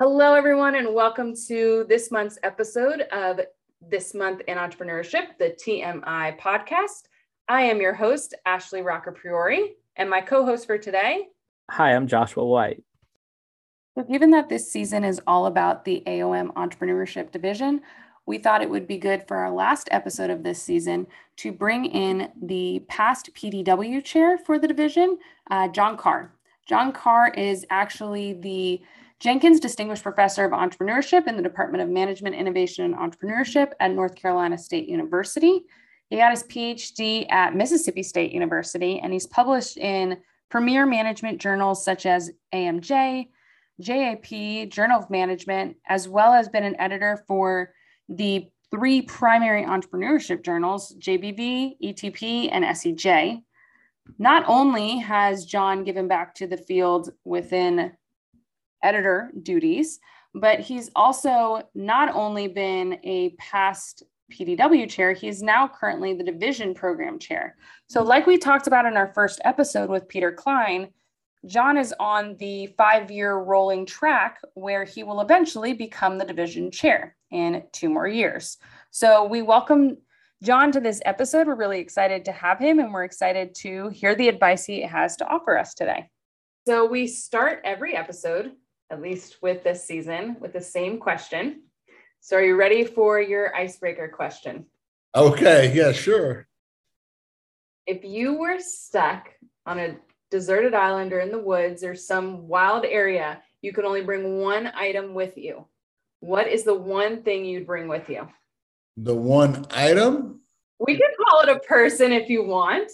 Hello, everyone, and welcome to this month's episode of This Month in Entrepreneurship, the TMI podcast. I am your host, Ashley Roccapriore, and my co host for today. Hi, I'm Joshua White. So, given that this season is all about the AOM Entrepreneurship Division, we thought it would be good for our last episode of this season to bring in the past PDW chair for the division, uh, John Carr. John Carr is actually the Jenkins Distinguished Professor of Entrepreneurship in the Department of Management, Innovation, and Entrepreneurship at North Carolina State University. He got his PhD at Mississippi State University, and he's published in premier management journals such as AMJ, JAP, Journal of Management, as well as been an editor for the three primary entrepreneurship journals, JBV, ETP, and SEJ. Not only has John given back to the field within editor duties, but he's also not only been a past PDW chair, he's now currently the division program chair. So, like we talked about in our first episode with Peter Klein, John is on the five year rolling track where he will eventually become the division chair in two more years. So, we welcome John to this episode. We're really excited to have him and we're excited to hear the advice he has to offer us today. So, we start every episode at least with this season, with the same question. So, are you ready for your icebreaker question? Okay, yeah, sure. If you were stuck on a deserted island or in the woods or some wild area, you could only bring one item with you. What is the one thing you'd bring with you? The one item? We can call it a person if you want.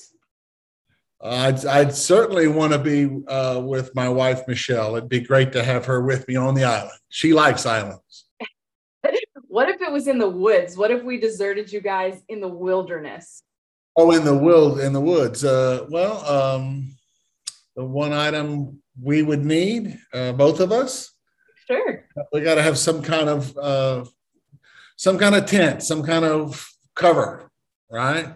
I'd, I'd certainly want to be uh, with my wife, Michelle. It'd be great to have her with me on the island. She likes islands. what if it was in the woods? What if we deserted you guys in the wilderness? Oh, in the wild, in the woods. Uh, well, um, the one item we would need, uh, both of us. Sure. We got to have some kind of uh, some kind of tent, some kind of cover, right?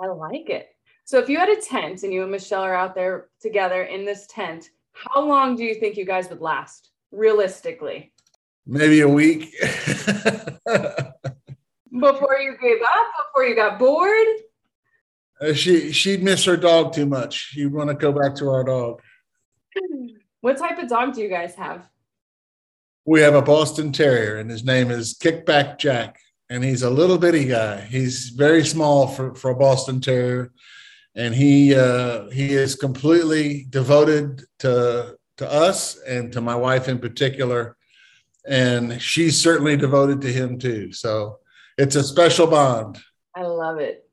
I like it. So if you had a tent and you and Michelle are out there together in this tent, how long do you think you guys would last realistically? Maybe a week. before you gave up, before you got bored? Uh, she she'd miss her dog too much. She'd want to go back to our dog. What type of dog do you guys have? We have a Boston Terrier, and his name is Kickback Jack. And he's a little bitty guy. He's very small for, for a Boston Terrier and he uh, he is completely devoted to to us and to my wife in particular, and she's certainly devoted to him too. So it's a special bond. I love it.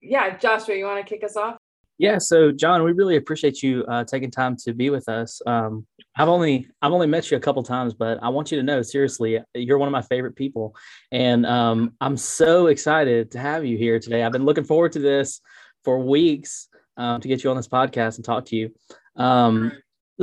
Yeah, Joshua, you want to kick us off? Yeah. So, John, we really appreciate you uh, taking time to be with us. Um, I've only I've only met you a couple times, but I want you to know seriously, you're one of my favorite people, and um, I'm so excited to have you here today. I've been looking forward to this for weeks um, to get you on this podcast and talk to you. Um,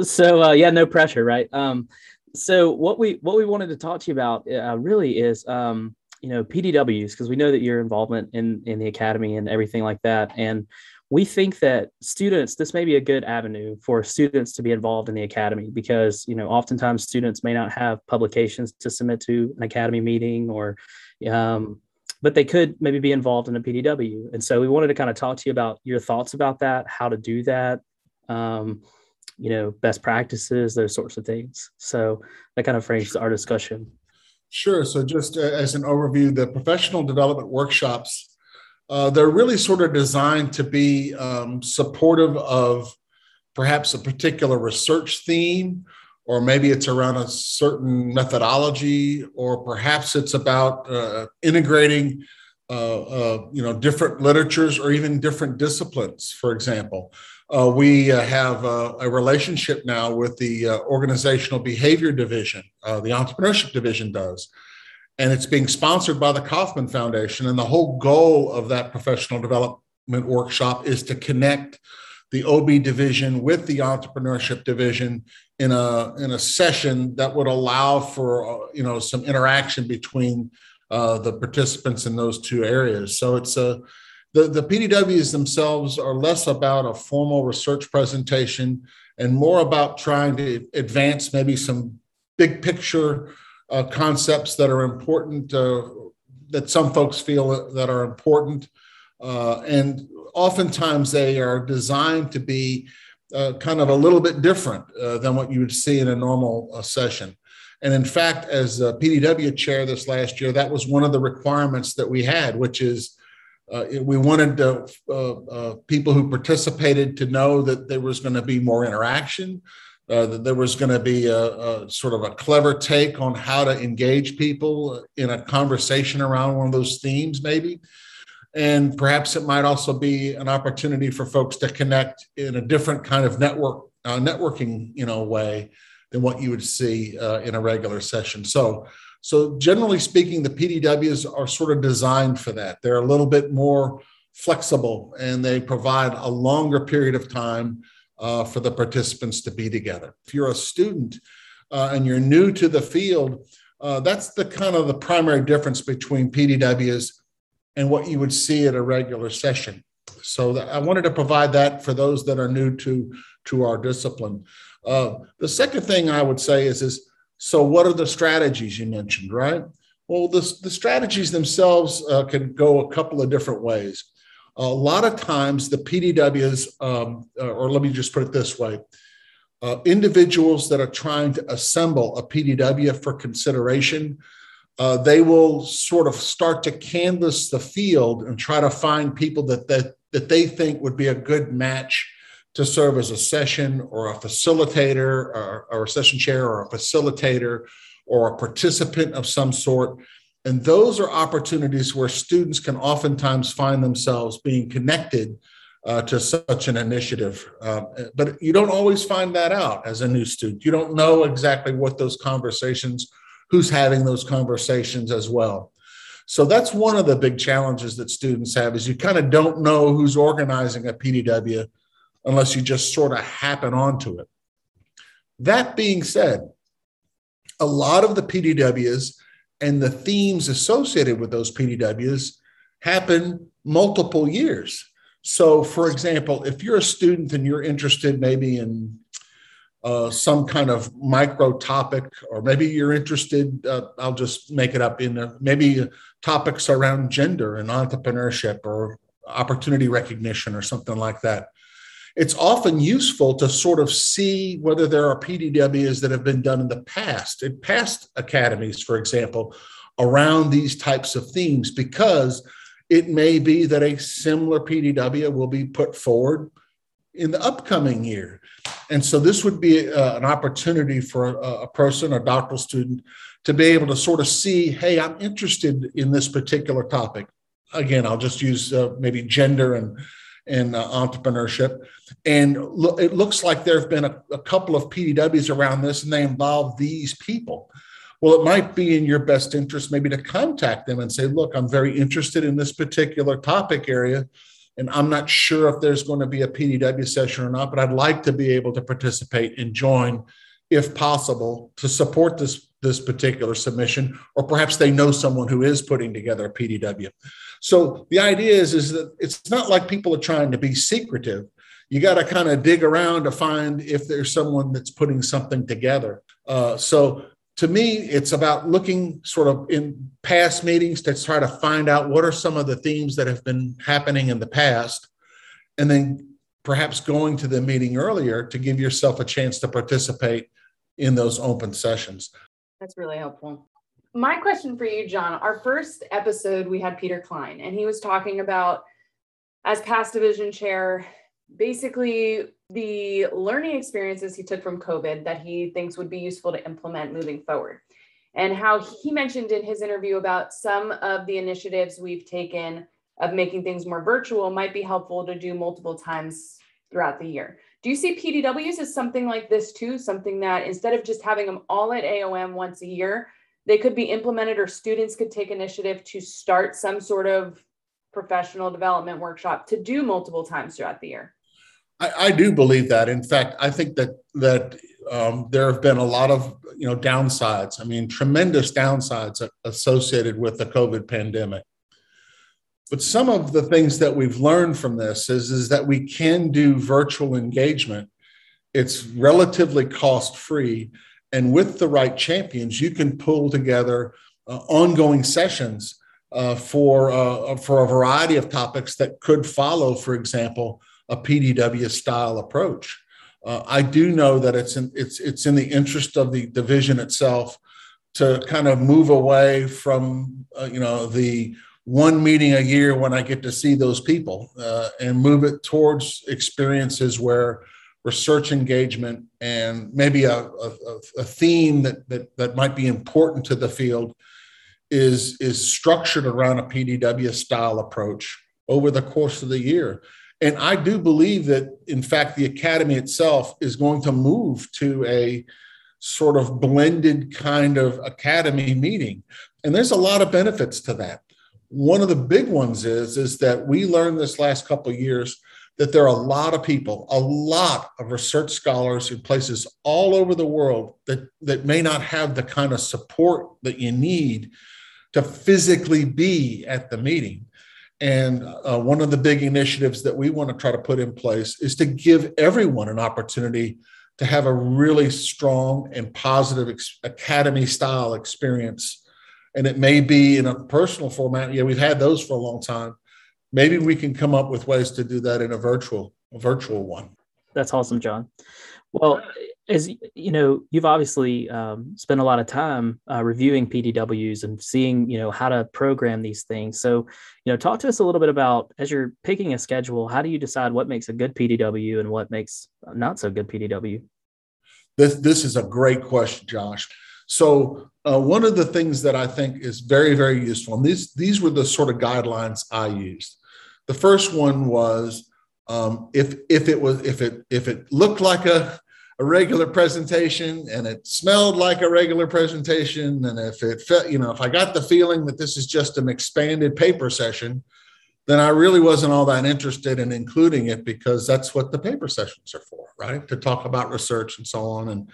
so uh, yeah, no pressure, right? Um, so what we what we wanted to talk to you about uh, really is um, you know PDWs because we know that your involvement in in the academy and everything like that, and we think that students this may be a good avenue for students to be involved in the academy because you know oftentimes students may not have publications to submit to an academy meeting or um, but they could maybe be involved in a PDW. And so we wanted to kind of talk to you about your thoughts about that, how to do that, um, you know, best practices, those sorts of things. So that kind of frames our discussion. Sure. So just uh, as an overview, the professional development workshops, uh, they're really sort of designed to be um, supportive of perhaps a particular research theme or maybe it's around a certain methodology, or perhaps it's about uh, integrating, uh, uh, you know, different literatures or even different disciplines. For example, uh, we uh, have a, a, relationship now with the uh, organizational behavior division, the entrepreneurship division does. And it's being sponsored by the Kauffman Foundation. And the whole goal of that professional development workshop is to connect the OB division with the entrepreneurship division in a in a session that would allow for uh, you know some interaction between uh, the participants in those two areas. So it's a the, the PDWs themselves are less about a formal research presentation and more about trying to advance maybe some big picture uh, concepts that are important, uh, that some folks feel that are important. Uh, and oftentimes they are designed to be uh, kind of a little bit different uh, than what you would see in a normal uh, session. And in fact, as PDW chair this last year, that was one of the requirements that we had, which is uh, we wanted uh, uh, people who participated to know that there was going to be more interaction, that there was going to be a, a, sort of a clever take on how to engage people in a conversation around one of those themes, maybe. And perhaps it might also be an opportunity for folks to connect in a different kind of network uh, networking, you know, way than what you would see uh, in a regular session. So, so generally speaking, the PDWs are sort of designed for that. They're a little bit more flexible and they provide a longer period of time uh, for the participants to be together. If you're a student uh, and you're new to the field, uh, that's the kind of the primary difference between PDWs and what you would see at a regular session. So I wanted to provide that for those that are new to, to our discipline. Uh, the second thing I would say is, is so what are the strategies you mentioned, right? Well, the, the strategies themselves uh, can go a couple of different ways. A lot of times the PDWs, um, uh, or let me just put it this way, uh, individuals that are trying to assemble a PDW for consideration uh, they will sort of start to canvass the field and try to find people that, that, that they think would be a good match to serve as a session or a facilitator or, or a session chair or a facilitator or a participant of some sort. And those are opportunities where students can oftentimes find themselves being connected uh, to such an initiative. Uh, but you don't always find that out as a new student. You don't know exactly what those conversations who's having those conversations as well. So that's one of the big challenges that students have is you kind of don't know who's organizing a PDW unless you just sort of happen onto it. That being said, a lot of the PDWs and the themes associated with those PDWs happen multiple years. So, for example, if you're a student and you're interested maybe in uh, some kind of micro topic, or maybe you're interested, uh, I'll just make it up in a, maybe topics around gender and entrepreneurship or opportunity recognition or something like that. It's often useful to sort of see whether there are PDWs that have been done in the past, in past academies, for example, around these types of themes, because it may be that a similar PDW will be put forward in the upcoming year. And so this would be uh, an opportunity for a, a, person, a doctoral student, to be able to sort of see, hey, I'm interested in this particular topic. Again, I'll just use uh, maybe gender and and uh, entrepreneurship. And lo- it looks like there have been a, a couple of PDWs around this, and they involve these people. Well, it might be in your best interest maybe to contact them and say, look, I'm very interested in this particular topic area and I'm not sure if there's going to be a PDW session or not, but I'd like to be able to participate and join if possible to support this this particular submission or perhaps they know someone who is putting together a PDW. So the idea is is that it's not like people are trying to be secretive. You got to kind of dig around to find if there's someone that's putting something together. Uh, so to me, it's about looking sort of in past meetings to try to find out what are some of the themes that have been happening in the past, and then perhaps going to the meeting earlier to give yourself a chance to participate in those open sessions. That's really helpful. My question for you, John our first episode, we had Peter Klein, and he was talking about as past division chair, basically the learning experiences he took from COVID that he thinks would be useful to implement moving forward. And how he mentioned in his interview about some of the initiatives we've taken of making things more virtual might be helpful to do multiple times throughout the year. Do you see PDWs as something like this too? Something that instead of just having them all at AOM once a year, they could be implemented or students could take initiative to start some sort of professional development workshop to do multiple times throughout the year? I, I do believe that. In fact, I think that that um, there have been a lot of you know downsides. I mean, tremendous downsides associated with the COVID pandemic. But some of the things that we've learned from this is, is that we can do virtual engagement. It's relatively cost free, And with the right champions, you can pull together uh, ongoing sessions uh, for, uh, for a variety of topics that could follow, for example, a PDW style approach. Uh, I do know that it's in, it's, it's in the interest of the division itself to kind of move away from, uh, you know, the one meeting a year when I get to see those people uh, and move it towards experiences where research engagement and maybe a, a, a, theme that, that, that might be important to the field is, is structured around a PDW style approach over the course of the year. And I do believe that, in fact, the academy itself is going to move to a sort of blended kind of academy meeting. And there's a lot of benefits to that. One of the big ones is, is that we learned this last couple of years that there are a lot of people, a lot of research scholars in places all over the world that, that may not have the kind of support that you need to physically be at the meeting. And uh, one of the big initiatives that we want to try to put in place is to give everyone an opportunity to have a really strong and positive ex- academy style experience. And it may be in a personal format. Yeah, we've had those for a long time. Maybe we can come up with ways to do that in a virtual, a virtual one. That's awesome, John. Well, as you know, you've obviously um, spent a lot of time uh, reviewing PDWs and seeing, you know, how to program these things. So, you know, talk to us a little bit about as you're picking a schedule, how do you decide what makes a good PDW and what makes not so good PDW? This this is a great question, Josh. So, uh, one of the things that I think is very very useful, and these these were the sort of guidelines I used. The first one was um, if if it was if it if it looked like a a regular presentation and it smelled like a regular presentation. And if it felt you know if i got the feeling that this is just an expanded paper session then i really wasn't all that interested in including it because that's what the paper sessions are for right? To talk about research and so on and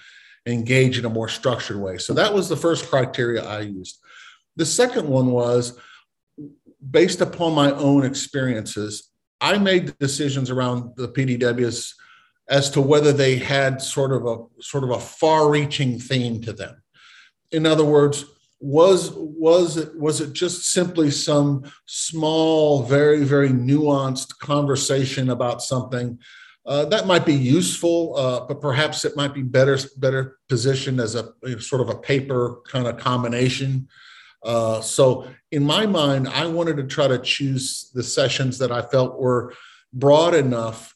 engage in a more structured way. So that was the first criteria i used. The second one was based upon my own experiences i made decisions around the pdws as to whether they had sort of a sort of a far-reaching theme to them. In other words, was was it was it just simply some small, very very nuanced conversation about something uh, that might be useful, uh, but perhaps it might be better better positioned as a you know, sort of a paper kind of combination. Uh, so, in my mind, I wanted to try to choose the sessions that I felt were broad enough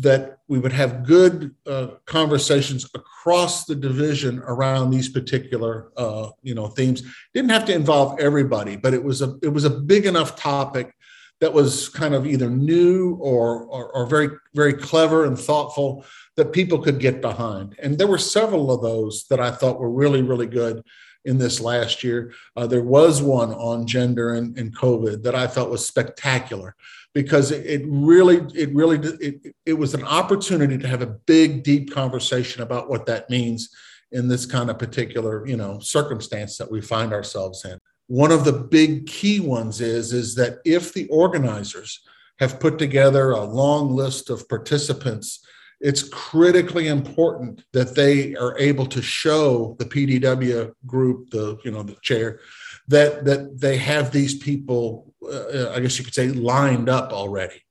that we would have good uh, conversations across the division around these particular uh, you know themes. Didn't have to involve everybody but it was a it was a big enough topic that was kind of either new or, or, or very very clever and thoughtful that people could get behind. And there were several of those that i thought were really really good in this last year. Uh, there was one on gender and, and covid that i felt was spectacular because it really it really it, it was an opportunity to have a big deep conversation about what that means in this kind of particular you know circumstance that we find ourselves in. One of the big key ones is is that if the organizers have put together a long list of participants it's critically important that they are able to show the pdw group the you know the chair that that they have these people uh, I guess you could say, lined up already.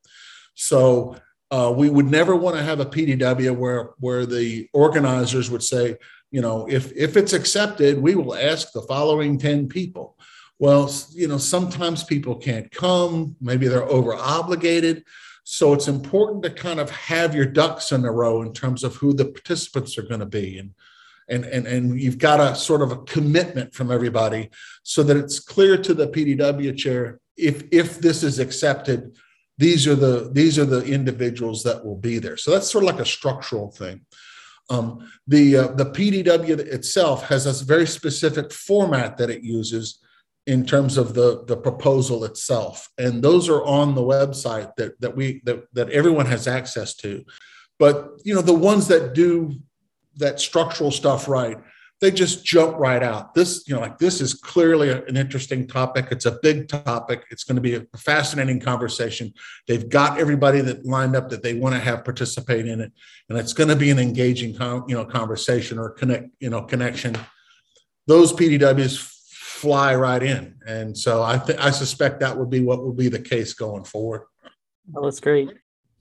So uh, we would never want to have a PDW where where the organizers would say, you know, if if it's accepted, we will ask the following ten people. Well, you know, sometimes people can't come. Maybe they're over obligated. So it's important to kind of have your ducks in a row in terms of who the participants are going to be. And and and and you've got a sort of a commitment from everybody so that it's clear to the PDW chair if if this is accepted these are the these are the individuals that will be there so that's sort of like a structural thing um, the uh, the pdw itself has a very specific format that it uses in terms of the the proposal itself and those are on the website that that we that, that everyone has access to but you know the ones that do that structural stuff right they just jump right out. This, you know, like this is clearly an interesting topic. It's a big topic. It's going to be a fascinating conversation. They've got everybody that lined up that they want to have participate in it, and it's going to be an engaging, you know, conversation or connect, you know, connection. Those PDWs fly right in, and so I think I suspect that would be what will be the case going forward. Well, that's great.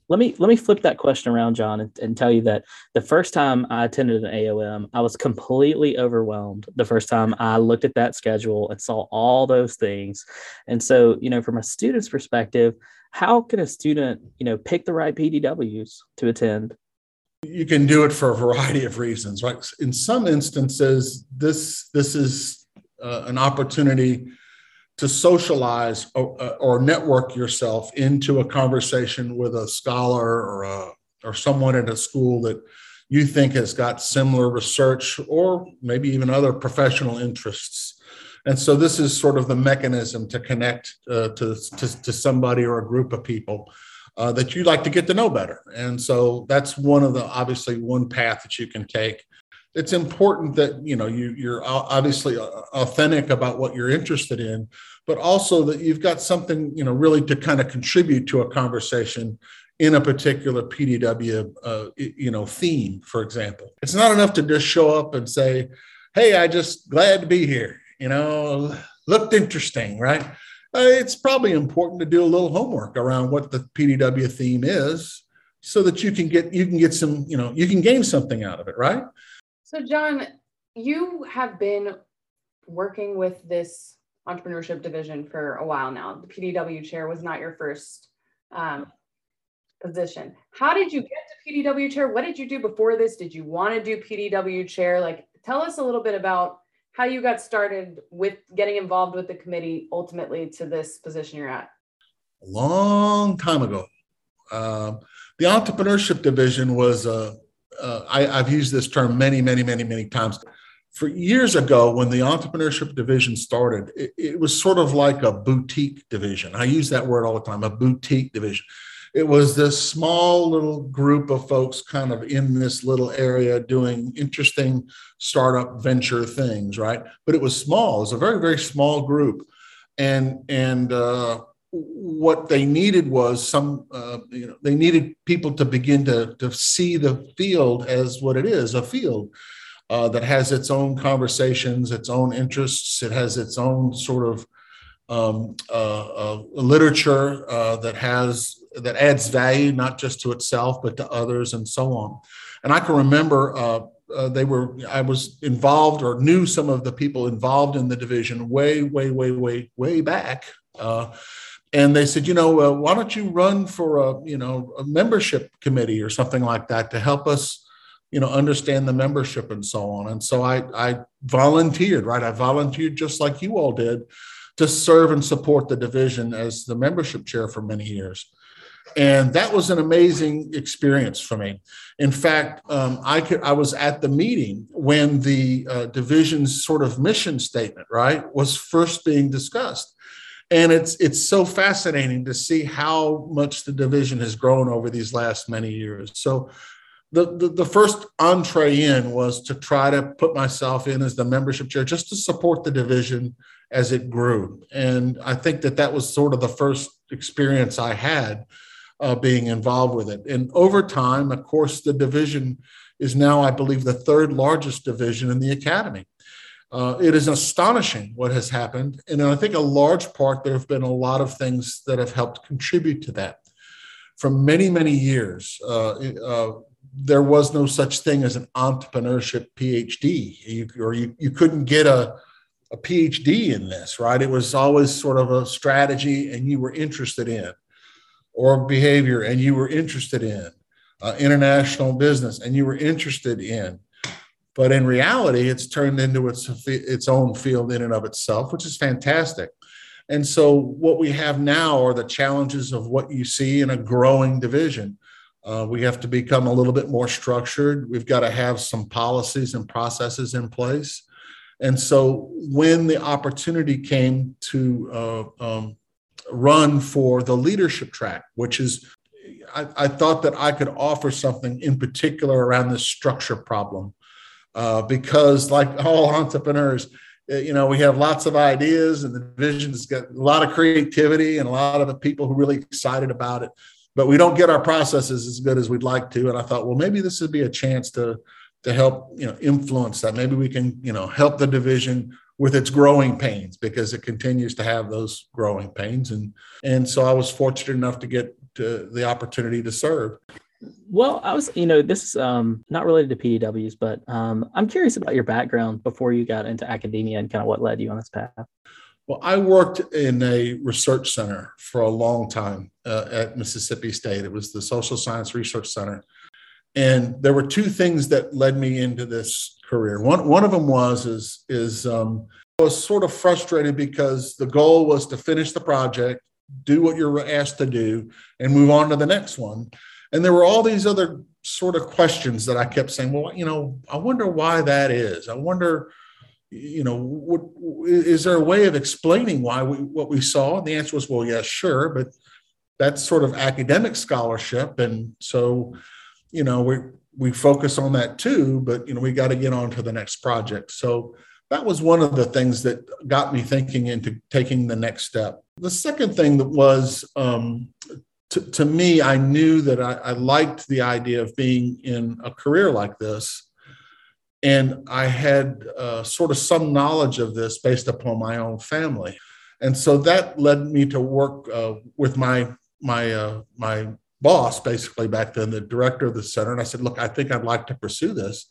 Let me let me flip that question around john and, and, tell you that the first time i attended an aom i was completely overwhelmed the first time i looked at that schedule and saw all those things. And so you know from a student's perspective how can a student you know pick the right pdws to attend? You can do it for a variety of reasons right? In some instances this this is uh, an opportunity to socialize or, uh, or, network yourself into a conversation with a scholar or a, or someone at a school that you think has got similar research or maybe even other professional interests. And so this is sort of the mechanism to connect uh, to, to, to, somebody or a group of people uh, that you'd like to get to know better. And so that's one of the obviously one path that you can take it's important that you know you you're obviously uh, authentic about what you're interested in but also that you've got something you know really to kind of contribute to a conversation in a particular pdw uh, you know theme for example. It's not enough to just show up and say hey i just glad to be here you know looked interesting right? Uh, it's probably important to do a little homework around what the pdw theme is so that you can get you can get some you know you can gain something out of it right so, John, you have been working with this entrepreneurship division for a while now. The PDW chair was not your first um, position. How did you get to PDW chair? What did you do before this? Did you want to do PDW chair? Like, tell us a little bit about how you got started with getting involved with the committee ultimately to this position you're at. A long time ago. Uh, the entrepreneurship division was a uh, I, have used this term many, many, many, many times. For years ago, when the entrepreneurship division started, it, it, was sort of like a boutique division. I use that word all the time a boutique division. It was this small little group of folks kind of in this little area doing interesting startup venture things, right? But it was small, it was a very, very small group. And, and, uh, what they needed was some, uh, you know, they needed people to begin to, to see the field as what it is a field uh, that has its own conversations, its own interests, it has its own sort of um, uh, uh literature uh, that has that adds value not just to itself but to others and so on. And I can remember uh, uh, they were I was involved or knew some of the people involved in the division way, way, way, way, way back. Uh, and they said, you know, uh, why don't you run for a, you know, a membership committee or something like that to help us, you know, understand the membership and so on. And so I, I volunteered, right? I volunteered just like you all did to serve and support the division as the membership chair for many years. And that was an amazing experience for me. In fact, um, I could I was at the meeting when the uh, division's sort of mission statement, right, was first being discussed and it's it's so fascinating to see how much the division has grown over these last many years. So the, the, the first entree in was to try to put myself in as the membership chair just to support the division as it grew. And i think that that was sort of the first experience i had uh, being involved with it. And over time of course the division is now i believe the third largest division in the academy uh, it is astonishing what has happened. And I think a large part, there have been a lot of things that have helped contribute to that. For many, many years, uh, uh, there was no such thing as an entrepreneurship PhD, you, or you, you couldn't get a, a PhD in this, right? It was always sort of a strategy and you were interested in, or behavior and you were interested in, uh, international business and you were interested in. But in reality, it's turned into its, its own field in and of itself, which is fantastic. And so, what we have now are the challenges of what you see in a growing division. Uh, we have to become a little bit more structured. We've got to have some policies and processes in place. And so, when the opportunity came to uh, um, run for the leadership track, which is I, I, thought that I could offer something in particular around this structure problem uh, because, like all entrepreneurs, uh, you know, we have lots of ideas, and the division's got a lot of creativity and a lot of people who are really excited about it. But we don't get our processes as good as we'd like to. And I thought, well, maybe this would be a chance to to help you know influence that. Maybe we can you know help the division with its growing pains because it continues to have those growing pains and and so I was fortunate enough to get to the opportunity to serve. Well, I was, you know, this is um, not related to PDWs, but um, I'm curious about your background before you got into academia and kind of what led you on this path. Well, I worked in a research center for a long time uh, at Mississippi State. It was the Social Science Research Center. And there were two things that led me into this career. One, one of them was is, is um, I was sort of frustrated because the goal was to finish the project, do what you're asked to do, and move on to the next one. And there were all these other sort of questions that I kept saying, well, you know, I wonder why that is. I wonder, you know, what, is there a way of explaining why we what we saw? And the answer was, well, yes, sure, but that's sort of academic scholarship, and so, you know, we we focus on that too. But you know, we got to get on to the next project. So that was one of the things that got me thinking into taking the next step. The second thing that was um, to, to me, I knew that I, I liked the idea of being in a career like this. And I had uh, sort of some knowledge of this based upon my own family. And so that led me to work uh, with my, my, uh, my boss, basically back then, the director of the center. And I said, look, I think I'd like to pursue this.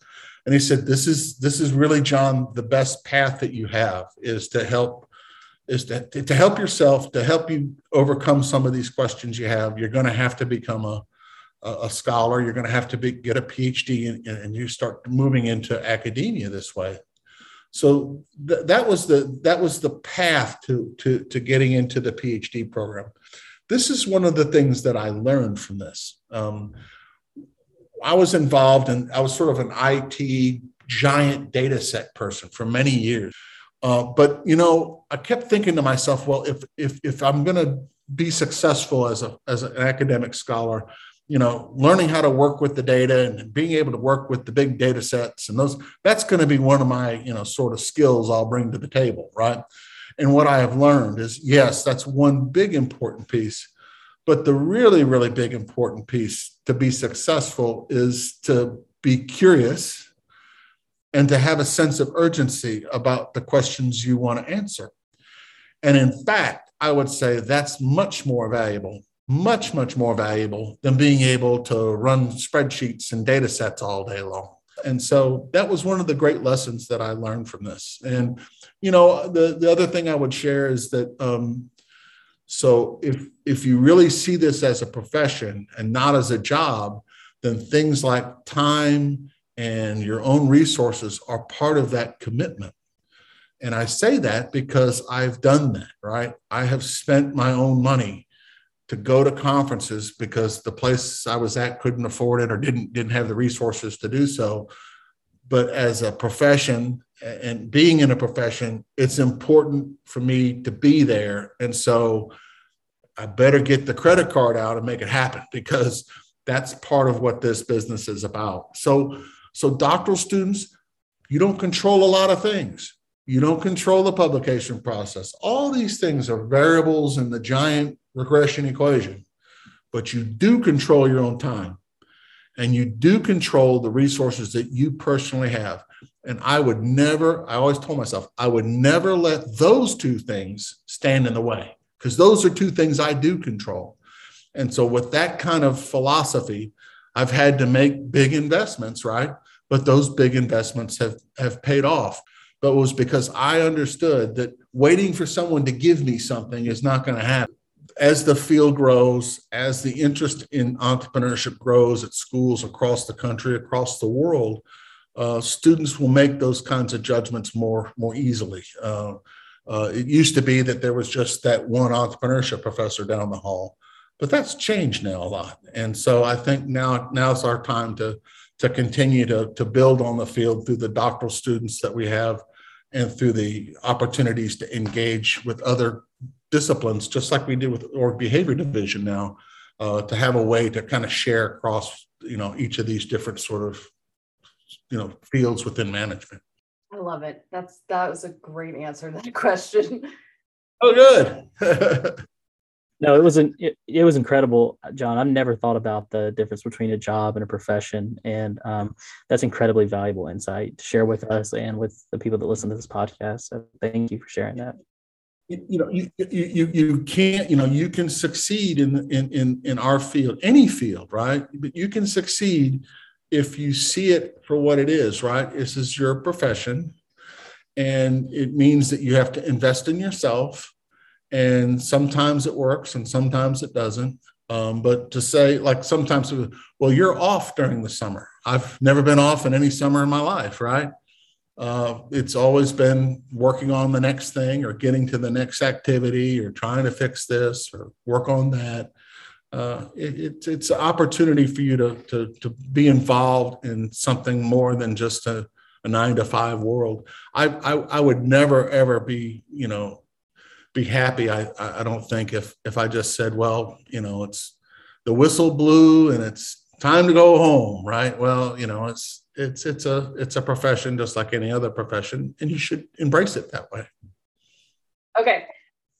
And he said, this is, this is really, John, the best path that you have is to help is to, to help yourself, to help you overcome some of these questions you have. You're going to have to become a, a scholar. You're going to have to be, get a PhD and, and you start moving into academia this way. So th- that was the that was the path to, to, to getting into the PhD program. This is one of the things that I learned from this. Um, I was involved and I was sort of an IT giant data set person for many years. Uh, but you know, I kept thinking to myself, well, if if if I'm going to be successful as a as an academic scholar, you know, learning how to work with the data and being able to work with the big data sets and those that's going to be one of my you know sort of skills I'll bring to the table, right? And what I have learned is yes, that's one big important piece. But the really, really big important piece to be successful is to be curious and to have a sense of urgency about the questions you want to answer. And in fact, I would say that's much more valuable, much, much more valuable than being able to run spreadsheets and data sets all day long. And so that was one of the great lessons that I learned from this. And, you know, the, the other thing I would share is that, um, so if, if you really see this as a profession and not as a job, then things like time and your own resources are part of that commitment. And I say that because I've done that, right? I have spent my own money to go to conferences because the place I was at couldn't afford it or didn't didn't have the resources to do so. But as a profession and being in a profession, it's important for me to be there. And so I better get the credit card out and make it happen because that's part of what this business is about. So so, doctoral students, you don't control a lot of things. You don't control the publication process. All these things are variables in the giant regression equation, but you do control your own time and you do control the resources that you personally have. And I would never, I always told myself, I would never let those two things stand in the way because those are two things I do control. And so, with that kind of philosophy, I've had to make big investments, right? But those big investments have, have paid off. But it was because I understood that waiting for someone to give me something is not going to happen. As the field grows, as the interest in entrepreneurship grows at schools across the country, across the world, uh, students will make those kinds of judgments more, more easily. Uh, uh, it used to be that there was just that one entrepreneurship professor down the hall but that's changed now a lot. And so I think now now's our time to to continue to, to build on the field through the doctoral students that we have and through the opportunities to engage with other disciplines, just like we do with org behavior division now, uh, to have a way to kind of share across you know each of these different sort of you know fields within management. I love it. That's that was a great answer to that question. Oh, good. no, it wasn't. It, it, was incredible, John. I've never thought about the difference between a job and a profession, and um, that's incredibly valuable insight to share with us and with the people that listen to this podcast. So, thank you for sharing that. You know, you you you can't. You know, you can succeed in in in in our field, any field, right? But you can succeed if you see it for what it is. Right? This is your profession, and it means that you have to invest in yourself and sometimes it works and sometimes it doesn't. Um, but to say, like, sometimes, well, you're off during the summer. I've never been off in any summer in my life, right? Uh, it's always been working on the next thing or getting to the next activity or trying to fix this or work on that. Uh, it, it, it's an opportunity for you to, to, to be involved in something more than just a, a nine to five world. I, I, I would never, ever be, you know, be happy. I I don't think if if I just said, well, you know, it's the whistle blew and it's time to go home, right? Well, you know, it's it's it's a it's a profession just like any other profession, and you should embrace it that way. Okay.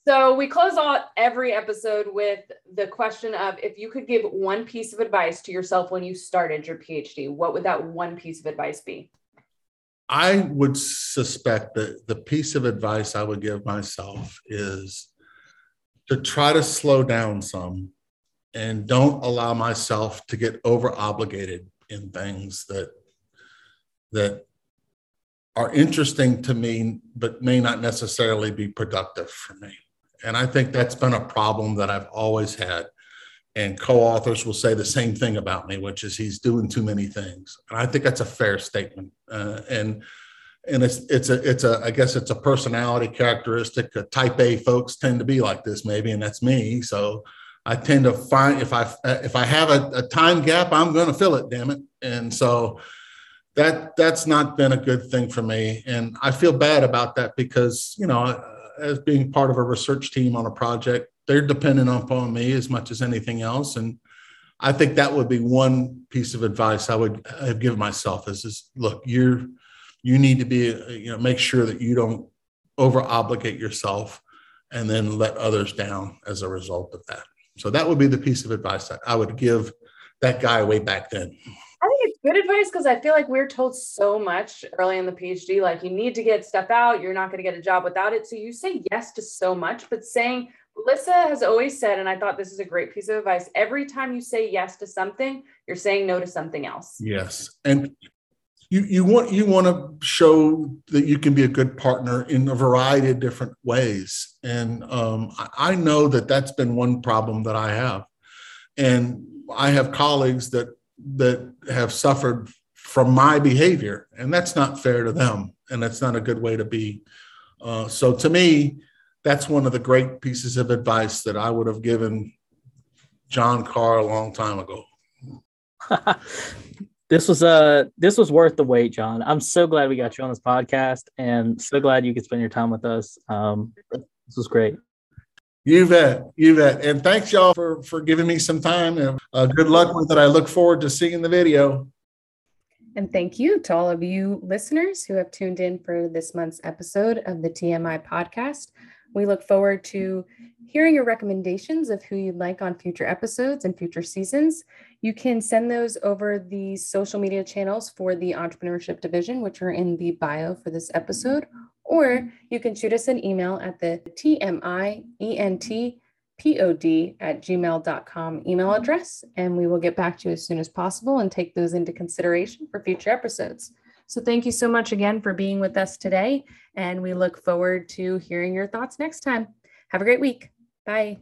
So we close out every episode with the question of if you could give one piece of advice to yourself when you started your PhD, what would that one piece of advice be? I would suspect that the piece of advice I would give myself is to try to slow down some and don't allow myself to get over obligated in things that that are interesting to me but may not necessarily be productive for me. And i think that's been a problem that i've always had and co-authors will say the same thing about me, which is he's doing too many things. And I think that's a fair statement. Uh, and and it's it's a it's a I guess it's a personality characteristic. Uh, type A folks tend to be like this, maybe, and that's me. So I tend to find if I if I have a, a time gap, I'm going to fill it. Damn it! And so that that's not been a good thing for me, and I feel bad about that because you know, as being part of a research team on a project, they're dependent upon me as much as anything else. And I think that would be one piece of advice I would have given myself is, is look, you're, you need to be, you know, make sure that you don't over obligate yourself and then let others down as a result of that. So that would be the piece of advice that I would give that guy way back then. I good advice because I feel like we're told so much early in the PhD, like you need to get stuff out. You're not going to get a job without it. So you say yes to so much, but saying Melissa has always said, and I thought this is a great piece of advice every time you say yes to something, you're saying no to something else. Yes. And you, you want you want to show that you can be a good partner in a variety of different ways and um, I know that that's been one problem that i have and i have colleagues that that have suffered from my behavior and that's not fair to them and that's not a good way to be uh, so to me that's one of the great pieces of advice that I would have given John Carr a long time ago. this was uh this was worth the wait, John. I'm so glad we got you on this podcast and so glad you could spend your time with us. Um, this was great. You bet, you bet, and thanks y'all for for giving me some time. And uh, good luck with it. I look forward to seeing the video. And thank you to all of you listeners who have tuned in for this month's episode of the TMI podcast. We look forward to hearing your recommendations of who you'd like on future episodes and future seasons. You can send those over the social media channels for the entrepreneurship division, which are in the bio for this episode, or you can shoot us an email at the TMIENTPOD at gmail.com email address, and we will get back to you as soon as possible and take those into consideration for future episodes. So thank you so much again for being with us today. And we look forward to hearing your thoughts next time. Have a great week. Bye.